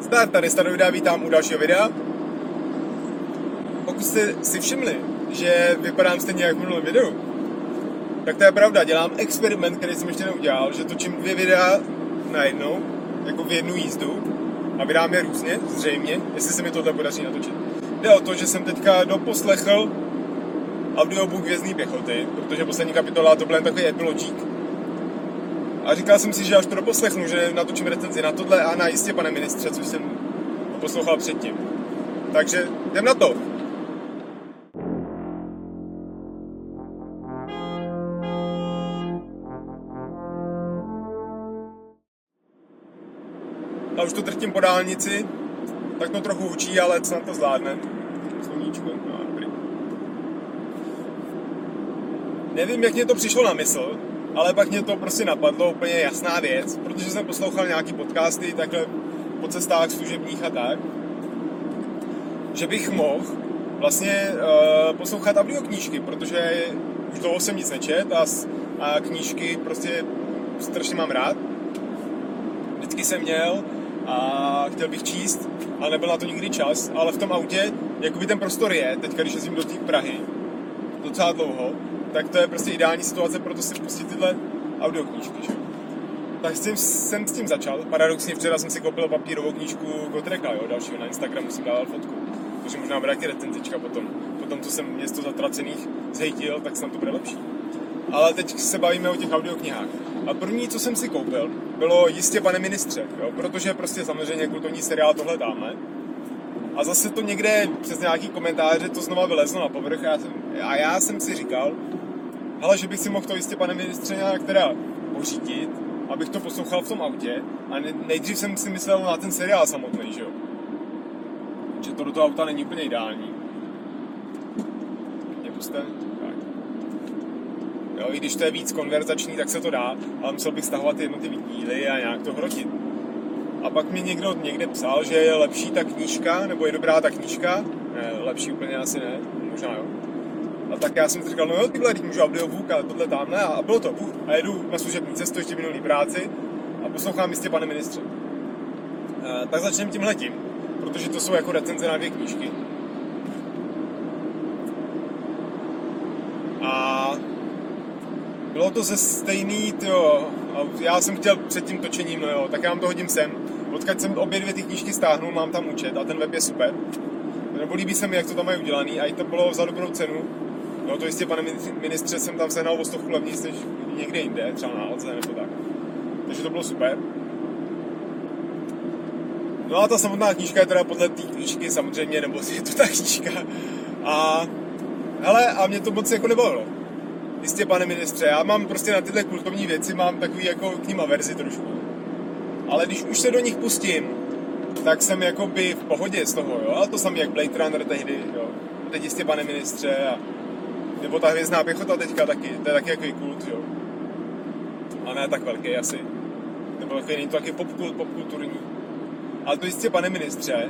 Zdar, tady Stano videa, vítám u dalšího videa. Pokud jste si všimli, že vypadám stejně jak v minulém videu, tak to je pravda, dělám experiment, který jsem ještě neudělal, že točím dvě videa najednou, jako v jednu jízdu a vydám je různě, zřejmě, jestli se mi tohle podaří natočit. Jde o to, že jsem teďka doposlechl audiobook Vězný pěchoty, protože poslední kapitola to byl jen takový epilogík, a říkal jsem si, že až to doposlechnu, že natočím recenzi na tohle a na jistě, pane ministře, což jsem poslouchal předtím. Takže jdem na to. A už to trtím po dálnici, tak to trochu učí, ale snad to zvládne. Sluníčko, no. Nevím, jak mě to přišlo na mysl, ale pak mě to prostě napadlo, úplně jasná věc, protože jsem poslouchal nějaký podcasty takhle po cestách služebních a tak, že bych mohl vlastně uh, poslouchat audioknížky, protože už dlouho jsem nic nečet a, a knížky prostě strašně mám rád. Vždycky jsem měl a chtěl bych číst, ale nebyl na to nikdy čas, ale v tom autě, jakoby ten prostor je, teďka když jezdím do té Prahy, docela dlouho, tak to je prostě ideální situace pro to si pustit tyhle audioknížky, že? Tak tím, jsem s tím začal. Paradoxně včera jsem si koupil papírovou knížku Gotreka, jo, dalšího na Instagramu jsem dával fotku. Takže možná bude taky recenzička potom. Potom, co jsem město zatracených zhejtil, tak snad to bude lepší. Ale teď se bavíme o těch audioknihách. A první, co jsem si koupil, bylo jistě pane ministře, jo, protože prostě samozřejmě kultovní seriál tohle dáme. A zase to někde přes nějaký komentáře to znova vylezlo na povrch jsem, a já jsem si říkal, ale že bych si mohl to jistě, pane ministře, nějak teda pořídit, abych to poslouchal v tom autě. A nejdřív jsem si myslel na ten seriál samotný, že jo. Že to do toho auta není úplně ideální. Mě puste? Tak. Jo, i když to je víc konverzační, tak se to dá, ale musel bych stahovat jednotlivé díly a nějak to hrotit. A pak mi někdo někde psal, že je lepší ta knížka, nebo je dobrá ta knížka. Ne, lepší úplně asi ne, možná jo tak já jsem si říkal, no jo, tyhle, teď můžu audiobook a tohle tamhle a bylo to. A jedu na služební cestu ještě minulý práci a poslouchám jistě pane ministře. E, tak začneme tímhle tím, protože to jsou jako recenze na dvě knížky. A bylo to ze stejný, jo, a já jsem chtěl před tím točením, no jo, tak já vám to hodím sem. Odkud jsem obě dvě ty knížky stáhnul, mám tam účet a ten web je super. Nebo líbí se mi, jak to tam mají udělaný a i to bylo za dobrou cenu, No to jistě, pane ministře, jsem tam sehnal o stovku levnější než někde jinde, třeba na Alze nebo tak. Takže to bylo super. No a ta samotná knížka je teda podle té knížky samozřejmě, nebo je to ta knížka. A hele, a mě to moc jako nebavilo. Jistě, pane ministře, já mám prostě na tyhle kultovní věci, mám takový jako k ním averzi trošku. Ale když už se do nich pustím, tak jsem jako by v pohodě z toho, jo. A to samé jak Blade Runner tehdy, jo. Teď jistě, pane ministře, a nebo ta hvězdná pěchota teďka taky, to je taky jako kult, jo. A ne tak velký asi. Nebo takový, není to taky popkult, popkulturní. Ale to jistě, pane ministře,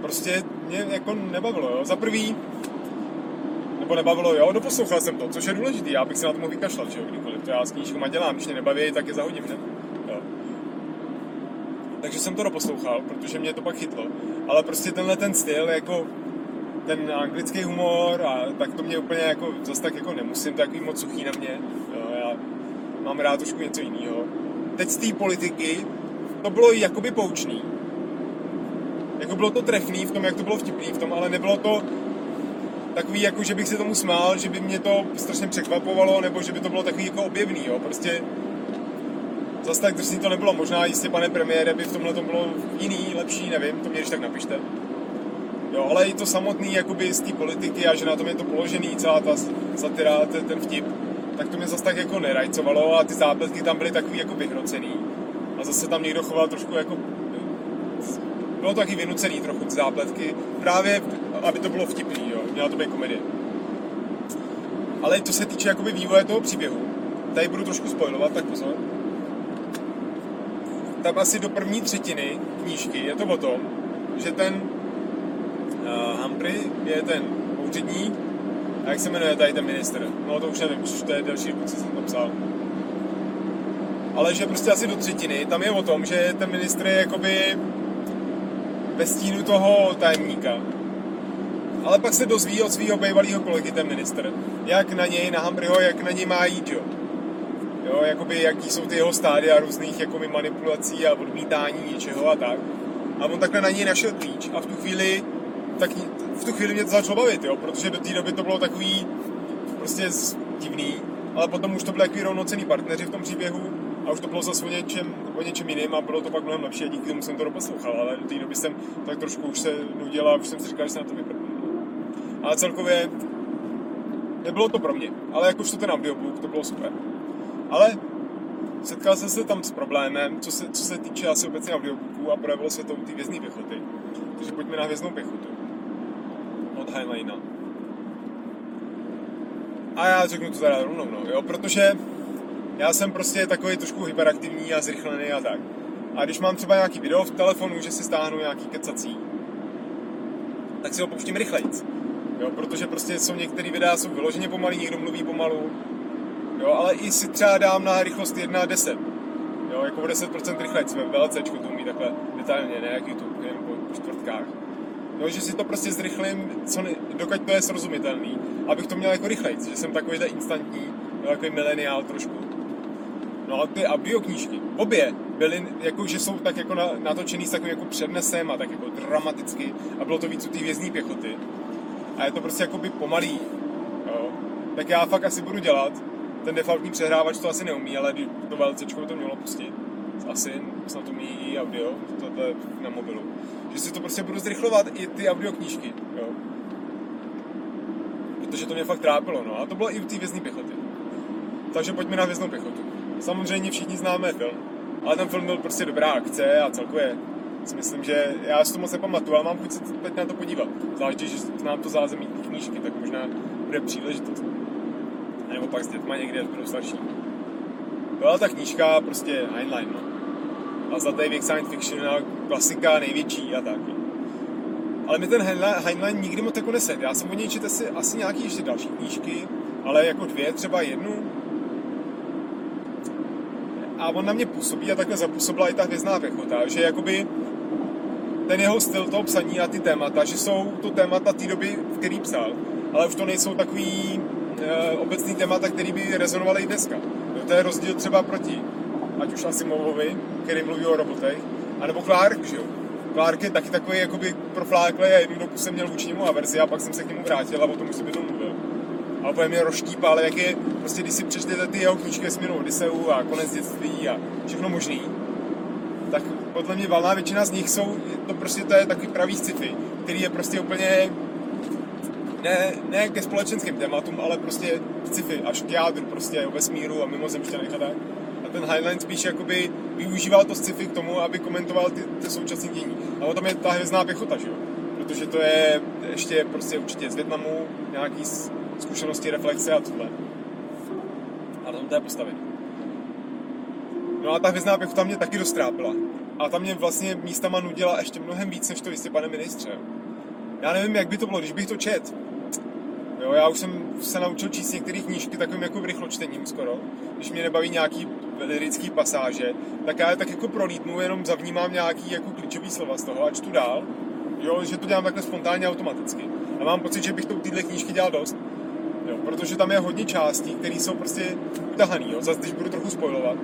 prostě mě jako nebavilo, jo. Za prvý, nebo nebavilo, jo, doposlouchal jsem to, což je důležité, já bych se na to mohl vykašlat, že jo, kdykoliv, to já s knížkama dělám, když mě nebaví, tak je zahodím, ne? Jo. Takže jsem to doposlouchal, protože mě to pak chytlo. Ale prostě tenhle ten styl, jako ten anglický humor a tak to mě úplně jako zase tak jako nemusím, takový moc suchý na mě. Jo, já mám rád trošku něco jiného. Teď z té politiky to bylo jakoby poučný. Jako bylo to trefný v tom, jak to bylo vtipný v tom, ale nebylo to takový, jako že bych se tomu smál, že by mě to strašně překvapovalo, nebo že by to bylo takový jako objevný, jo. Prostě zase tak drsný to nebylo. Možná jistě, pane premiére, by v tomhle to bylo jiný, lepší, nevím, to mě když tak napište. Jo, ale i to samotný jakoby z té politiky a že na tom je to položený, celá ta satira, ten, ten vtip, tak to mě zase tak jako nerajcovalo a ty zápletky tam byly takový jako vyhrocený. A zase tam někdo choval trošku jako... Bylo to taky vynucený trochu ty zápletky, právě aby to bylo vtipný, jo, měla to být komedie. Ale to se týče jakoby vývoje toho příběhu, tady budu trošku spojovat, tak pozor. Tam asi do první třetiny knížky je to o tom, že ten uh, Humphrey je ten úředník, a jak se jmenuje tady ten minister? No to už nevím, už to je další dobu, co jsem tam psal. Ale že prostě asi do třetiny, tam je o tom, že ten ministr je jakoby ve stínu toho tajemníka. Ale pak se dozví od svého bývalého kolegy, ten minister, jak na něj, na Hambryho, jak na něj má jít, jo. Jo, jakoby, jaký jsou ty jeho stádia různých jakoby, manipulací a odmítání něčeho a tak. A on takhle na něj našel klíč a v tu chvíli, tak v tu chvíli mě to začalo bavit, jo, protože do té doby to bylo takový prostě divný, ale potom už to byly takový rovnocený partneři v tom příběhu a už to bylo zase o něčem, o něčem jiným a bylo to pak mnohem lepší a díky tomu jsem to doposlouchal, ale do té doby jsem tak trošku už se nudil a už jsem si říkal, že se na to vyprdnu. Ale celkově nebylo to pro mě, ale jakož to ten audiobook, to bylo super. Ale setkal jsem se tam s problémem, co se, co se týče asi obecně audiobooků a projevilo se to u té vězné pěchoty. Takže pojďme na hvězdnou pěchotu. Od Heinleina. A já řeknu to teda rovnou, no, jo, protože já jsem prostě takový trošku hyperaktivní a zrychlený a tak. A když mám třeba nějaký video v telefonu, že si stáhnu nějaký kecací, tak si ho pouštím rychlejc. Jo, protože prostě jsou některé videa jsou vyloženě pomalý, někdo mluví pomalu, jo, ale i si třeba dám na rychlost 1 a 10. Jo, jako o 10% rychlejc ve VLC to umí takhle detailně, ne jak YouTube, jen po čtvrtkách. Jo, že si to prostě zrychlím, co ne, dokud to je srozumitelný, abych to měl jako rychlejc, že jsem takovýhle instantní, jo, takový mileniál trošku. No a ty audioknížky, obě byly, jako, že jsou tak jako na, natočený s takovým jako přednesem a tak jako dramaticky a bylo to víc u té vězní pěchoty. A je to prostě jako by pomalý, jo. Tak já fakt asi budu dělat, ten defaultní přehrávač to asi neumí, ale to VLC to mělo pustit. Asi snad umí i audio, to je na mobilu. Že si to prostě budu zrychlovat i ty audioknížky, jo. Protože to mě fakt trápilo, no. A to bylo i u té vězní pěchoty. Takže pojďme na hvězdnou pěchotu. Samozřejmě všichni známe film, ale ten film byl prostě dobrá akce a celkově si myslím, že já si to moc nepamatuju, ale mám chuť se teď na to podívat. Zvlášť, že znám to zázemí knížky, tak možná bude příležitost. A nebo pak s dětma někdy, až budou starší. Byla ta knížka prostě Heinlein, no. A za věk science fiction a klasika největší a tak. Ale mi ten Heinlein nikdy moc jako nesed. Já jsem o něj četl asi, asi nějaký ještě další knížky, ale jako dvě, třeba jednu, a on na mě působí a takhle zapůsobila i ta hvězdná pěchota, že jakoby ten jeho styl toho psaní a ty témata, že jsou to témata té doby, v který psal, ale už to nejsou takový e, obecný témata, který by rezonovaly i dneska. To je rozdíl třeba proti, ať už Asimovovi, který mluví o robotech, anebo Clark, že jo. Clark je taky takový jakoby profláklý a jednu dobu jsem měl vůči němu averzi a pak jsem se k němu vrátil a o tom už si mluvil a úplně mě roštípá, ale jak je, prostě když si přečtete ty jeho knížky směrou Odiseu a konec dětství a všechno možný, tak podle mě valná většina z nich jsou, to prostě to je takový pravý sci-fi, který je prostě úplně ne, ne ke společenským tématům, ale prostě sci-fi, až k jádru prostě o vesmíru a mimozemštěnech a tak. Ten Highline spíš jakoby využíval to sci-fi k tomu, aby komentoval ty, ty současné dění. A o tom je ta hvězdná pěchota, že jo? Protože to je ještě prostě určitě z Větnamu, nějaký zkušenosti, reflexe a tohle. A tam to je postavení. No a ta hvězdná pěchota mě taky dostrápila. A tam mě vlastně místama nudila ještě mnohem víc, než to jistě, pane ministře. Já nevím, jak by to bylo, když bych to čet. Jo, já už jsem se naučil číst některé knížky takovým jako rychločtením skoro. Když mě nebaví nějaký lirický pasáže, tak já je tak jako prolítnu, jenom zavnímám nějaký jako klíčový slova z toho a čtu dál. Jo, že to dělám takhle spontánně automaticky. A mám pocit, že bych to u téhle knížky dělal dost jo, protože tam je hodně částí, které jsou prostě utahaný, jo, zase když budu trochu spojovat.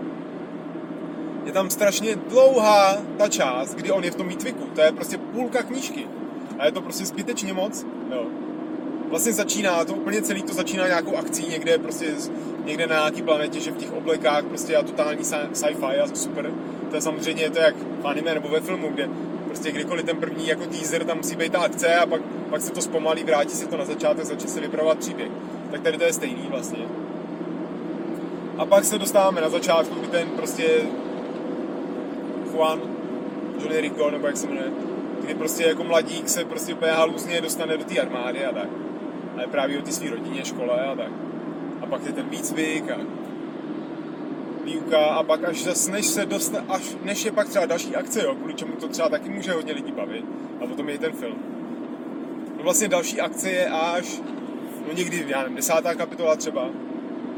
Je tam strašně dlouhá ta část, kdy on je v tom výtviku, to je prostě půlka knížky a je to prostě zbytečně moc, jo. Vlastně začíná to, úplně celý to začíná nějakou akcí někde prostě někde na nějaký planetě, že v těch oblekách prostě a totální sci-fi a super. To je samozřejmě to jak v anime nebo ve filmu, kde prostě kdykoliv ten první jako teaser, tam musí být ta akce a pak, pak se to zpomalí, vrátí se to na začátek, začne se vypravovat příběh. Tak tady to je stejný vlastně. A pak se dostáváme na začátku, kdy ten prostě Juan, Johnny Rico, nebo jak se jmenuje, kdy prostě jako mladík se prostě úplně dostane do té armády a tak. A je právě o té své rodině, škole a tak. A pak je ten výcvik a výuka a pak až zase, než se dostane, až než je pak třeba další akce, jo, kvůli čemu to třeba taky může hodně lidí bavit a potom je ten film. No vlastně další akce je až, no někdy, já nevím, desátá kapitola třeba.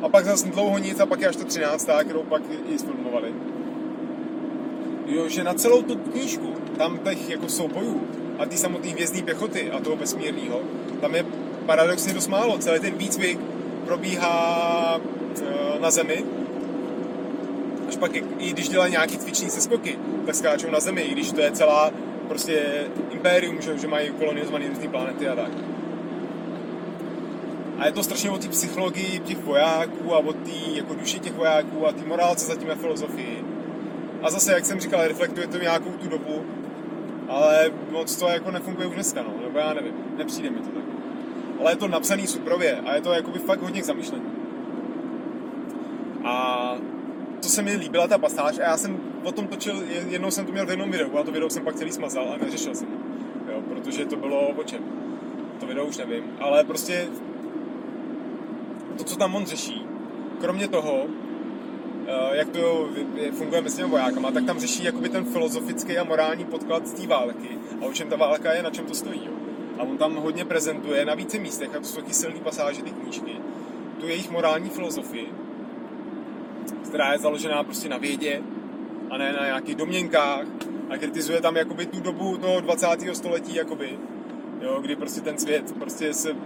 A pak zase dlouho nic a pak je až ta třináctá, kterou pak i sfilmovali. jo, že na celou tu knížku, tam těch jako soubojů a ty samotné hvězdní pěchoty a toho vesmírného, tam je paradoxně dost málo. Celý ten výcvik probíhá e, na zemi, až pak, i když dělají nějaký cviční seskoky, tak skáčou na zemi, i když to je celá prostě impérium, že, že mají kolonizované různé planety a tak. A je to strašně o té psychologii těch vojáků a o té jako duši těch vojáků a té morálce zatím a filozofii. A zase, jak jsem říkal, reflektuje to nějakou tu dobu, ale moc to jako nefunguje už dneska, no, nebo já nevím, nepřijde mi to tak. Ale je to napsaný suprově a je to jakoby fakt hodně k zamýšlení. A to se mi líbila ta pasáž a já jsem o tom točil, jednou jsem to měl v jednom videu a to video jsem pak celý smazal a neřešil jsem jo, protože to bylo o čem. To video už nevím, ale prostě to, co tam on řeší, kromě toho, eh, jak to funguje mezi těmi vojákama, tak tam řeší jakoby ten filozofický a morální podklad z té války a o čem ta válka je, na čem to stojí. Jo. A on tam hodně prezentuje na více místech, a to jsou taky silný pasáže ty knížky, tu jejich morální filozofii, která je založená prostě na vědě a ne na nějakých domněnkách a kritizuje tam jakoby tu dobu toho 20. století, jakoby, jo, kdy prostě ten svět prostě se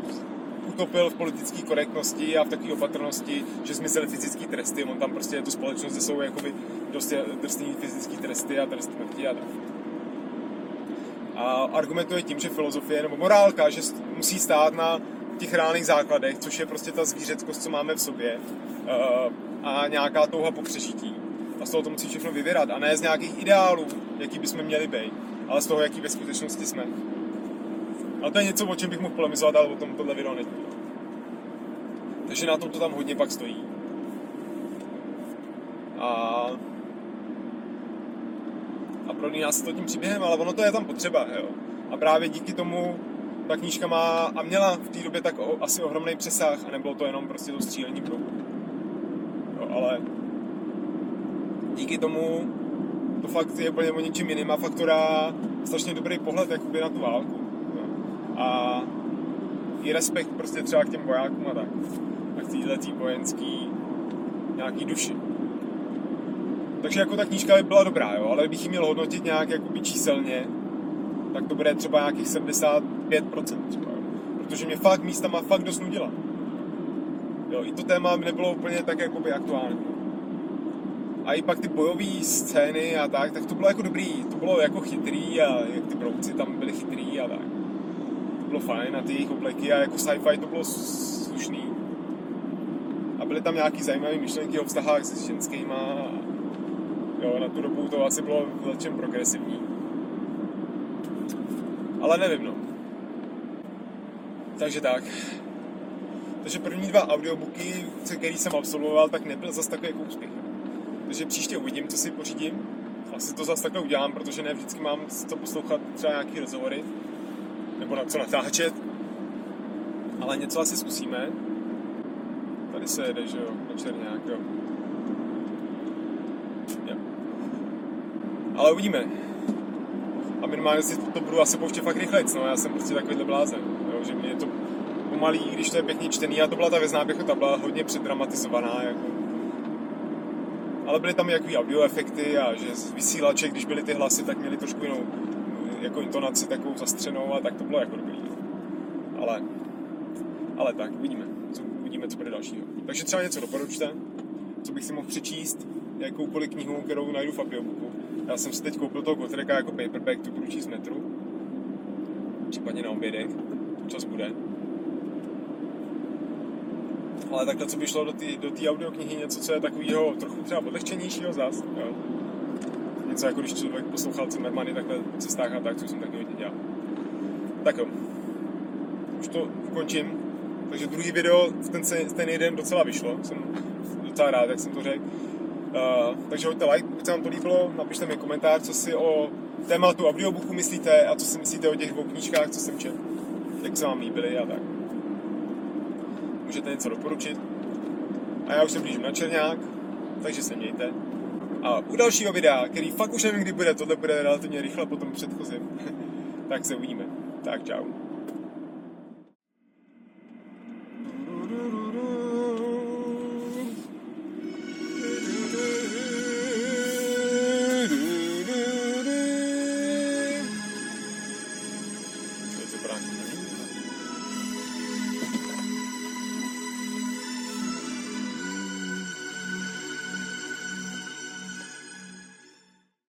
utopil v politické korektnosti a v takové opatrnosti, že zmizely fyzické tresty. On tam prostě je to společnost, kde jsou jakoby dost drsný fyzické tresty a trest smrti a tak. A argumentuje tím, že filozofie nebo morálka, že musí stát na těch reálných základech, což je prostě ta zvířeckost, co máme v sobě eh, a nějaká touha po přežití. A z toho to musí všechno vyvěrat. A ne z nějakých ideálů, jaký bychom měli být, ale z toho, jaký ve skutečnosti jsme. A to je něco, o čem bych mohl polemizovat, ale o tom tohle video není. Takže na tom to tam hodně pak stojí. A, a pro nás to tím příběhem, ale ono to je tam potřeba, jo. A právě díky tomu ta knížka má a měla v té době tak o, asi ohromný přesah a nebylo to jenom prostě to střílení pro. Jo, ale díky tomu to fakt je úplně o něčím jiným a faktora strašně dobrý pohled jakoby na tu válku. Jo. A i respekt prostě třeba k těm vojákům a tak. A k této vojenský nějaký duši. Takže jako ta knížka by byla dobrá, jo, ale bych ji měl hodnotit nějak jakoby číselně, tak to bude třeba nějakých 75% třeba, jo. Protože mě fakt místa má fakt dost nudila. Jo, i to téma nebylo úplně tak jakoby aktuální. A i pak ty bojové scény a tak, tak to bylo jako dobrý, to bylo jako chytrý a jak ty brouci tam byli chytrý a tak. To bylo fajn a ty jejich obleky a jako sci-fi to bylo slušný. A byly tam nějaký zajímavé myšlenky o vztahách s ženskýma. Jo, na tu dobu to asi bylo v progresivní. Ale nevím, no. Takže tak. Takže první dva audiobooky, který jsem absolvoval, tak nebyl zase takový jako úspěch. Takže příště uvidím, co si pořídím. Asi to zase takhle udělám, protože ne vždycky mám co poslouchat třeba nějaký rozhovory, nebo na co natáčet. Ale něco asi zkusíme. Tady se jede, že jo, Černák, jo. jo. Ale uvidíme. A minimálně si to budu asi pouštět fakt rychlejc, no, já jsem prostě takovýhle blázen, jo, že mě je to pomalý, když to je pěkně čtený, a to byla ta vězná pěchota, byla hodně předdramatizovaná, jako. Ale byly tam jaký audio efekty a že z vysílače, když byly ty hlasy, tak měli trošku jinou jako intonaci takovou zastřenou a tak to bylo jako dobrý. Ale, ale tak, uvidíme, co, uvidíme, co bude dalšího. Takže třeba něco doporučte, co bych si mohl přečíst, jakoukoliv knihu, kterou najdu v audiobooku. Já jsem si teď koupil toho Gotreka jako paperback, tu budu číst metru. Případně na obědek, čas bude ale takhle, co by šlo do té do audioknihy, něco, co je takového trochu třeba odlehčenějšího zas, jo. Něco jako když člověk poslouchal Zimmermany takhle v cestách a tak, co jsem taky hodně dělal. Tak jo, už to ukončím. Takže druhý video v ten, ten jeden docela vyšlo, jsem docela rád, jak jsem to řekl. Takže hoďte like, pokud se vám to líbilo, napište mi komentář, co si o tématu audiobooku myslíte a co si myslíte o těch dvou knížkách, co jsem četl, jak se vám líbily a tak můžete něco doporučit. A já už se blížím na Černák, takže se mějte. A u dalšího videa, který fakt už nevím, kdy bude, tohle bude relativně rychle po tom předchozím, tak se uvidíme. Tak čau.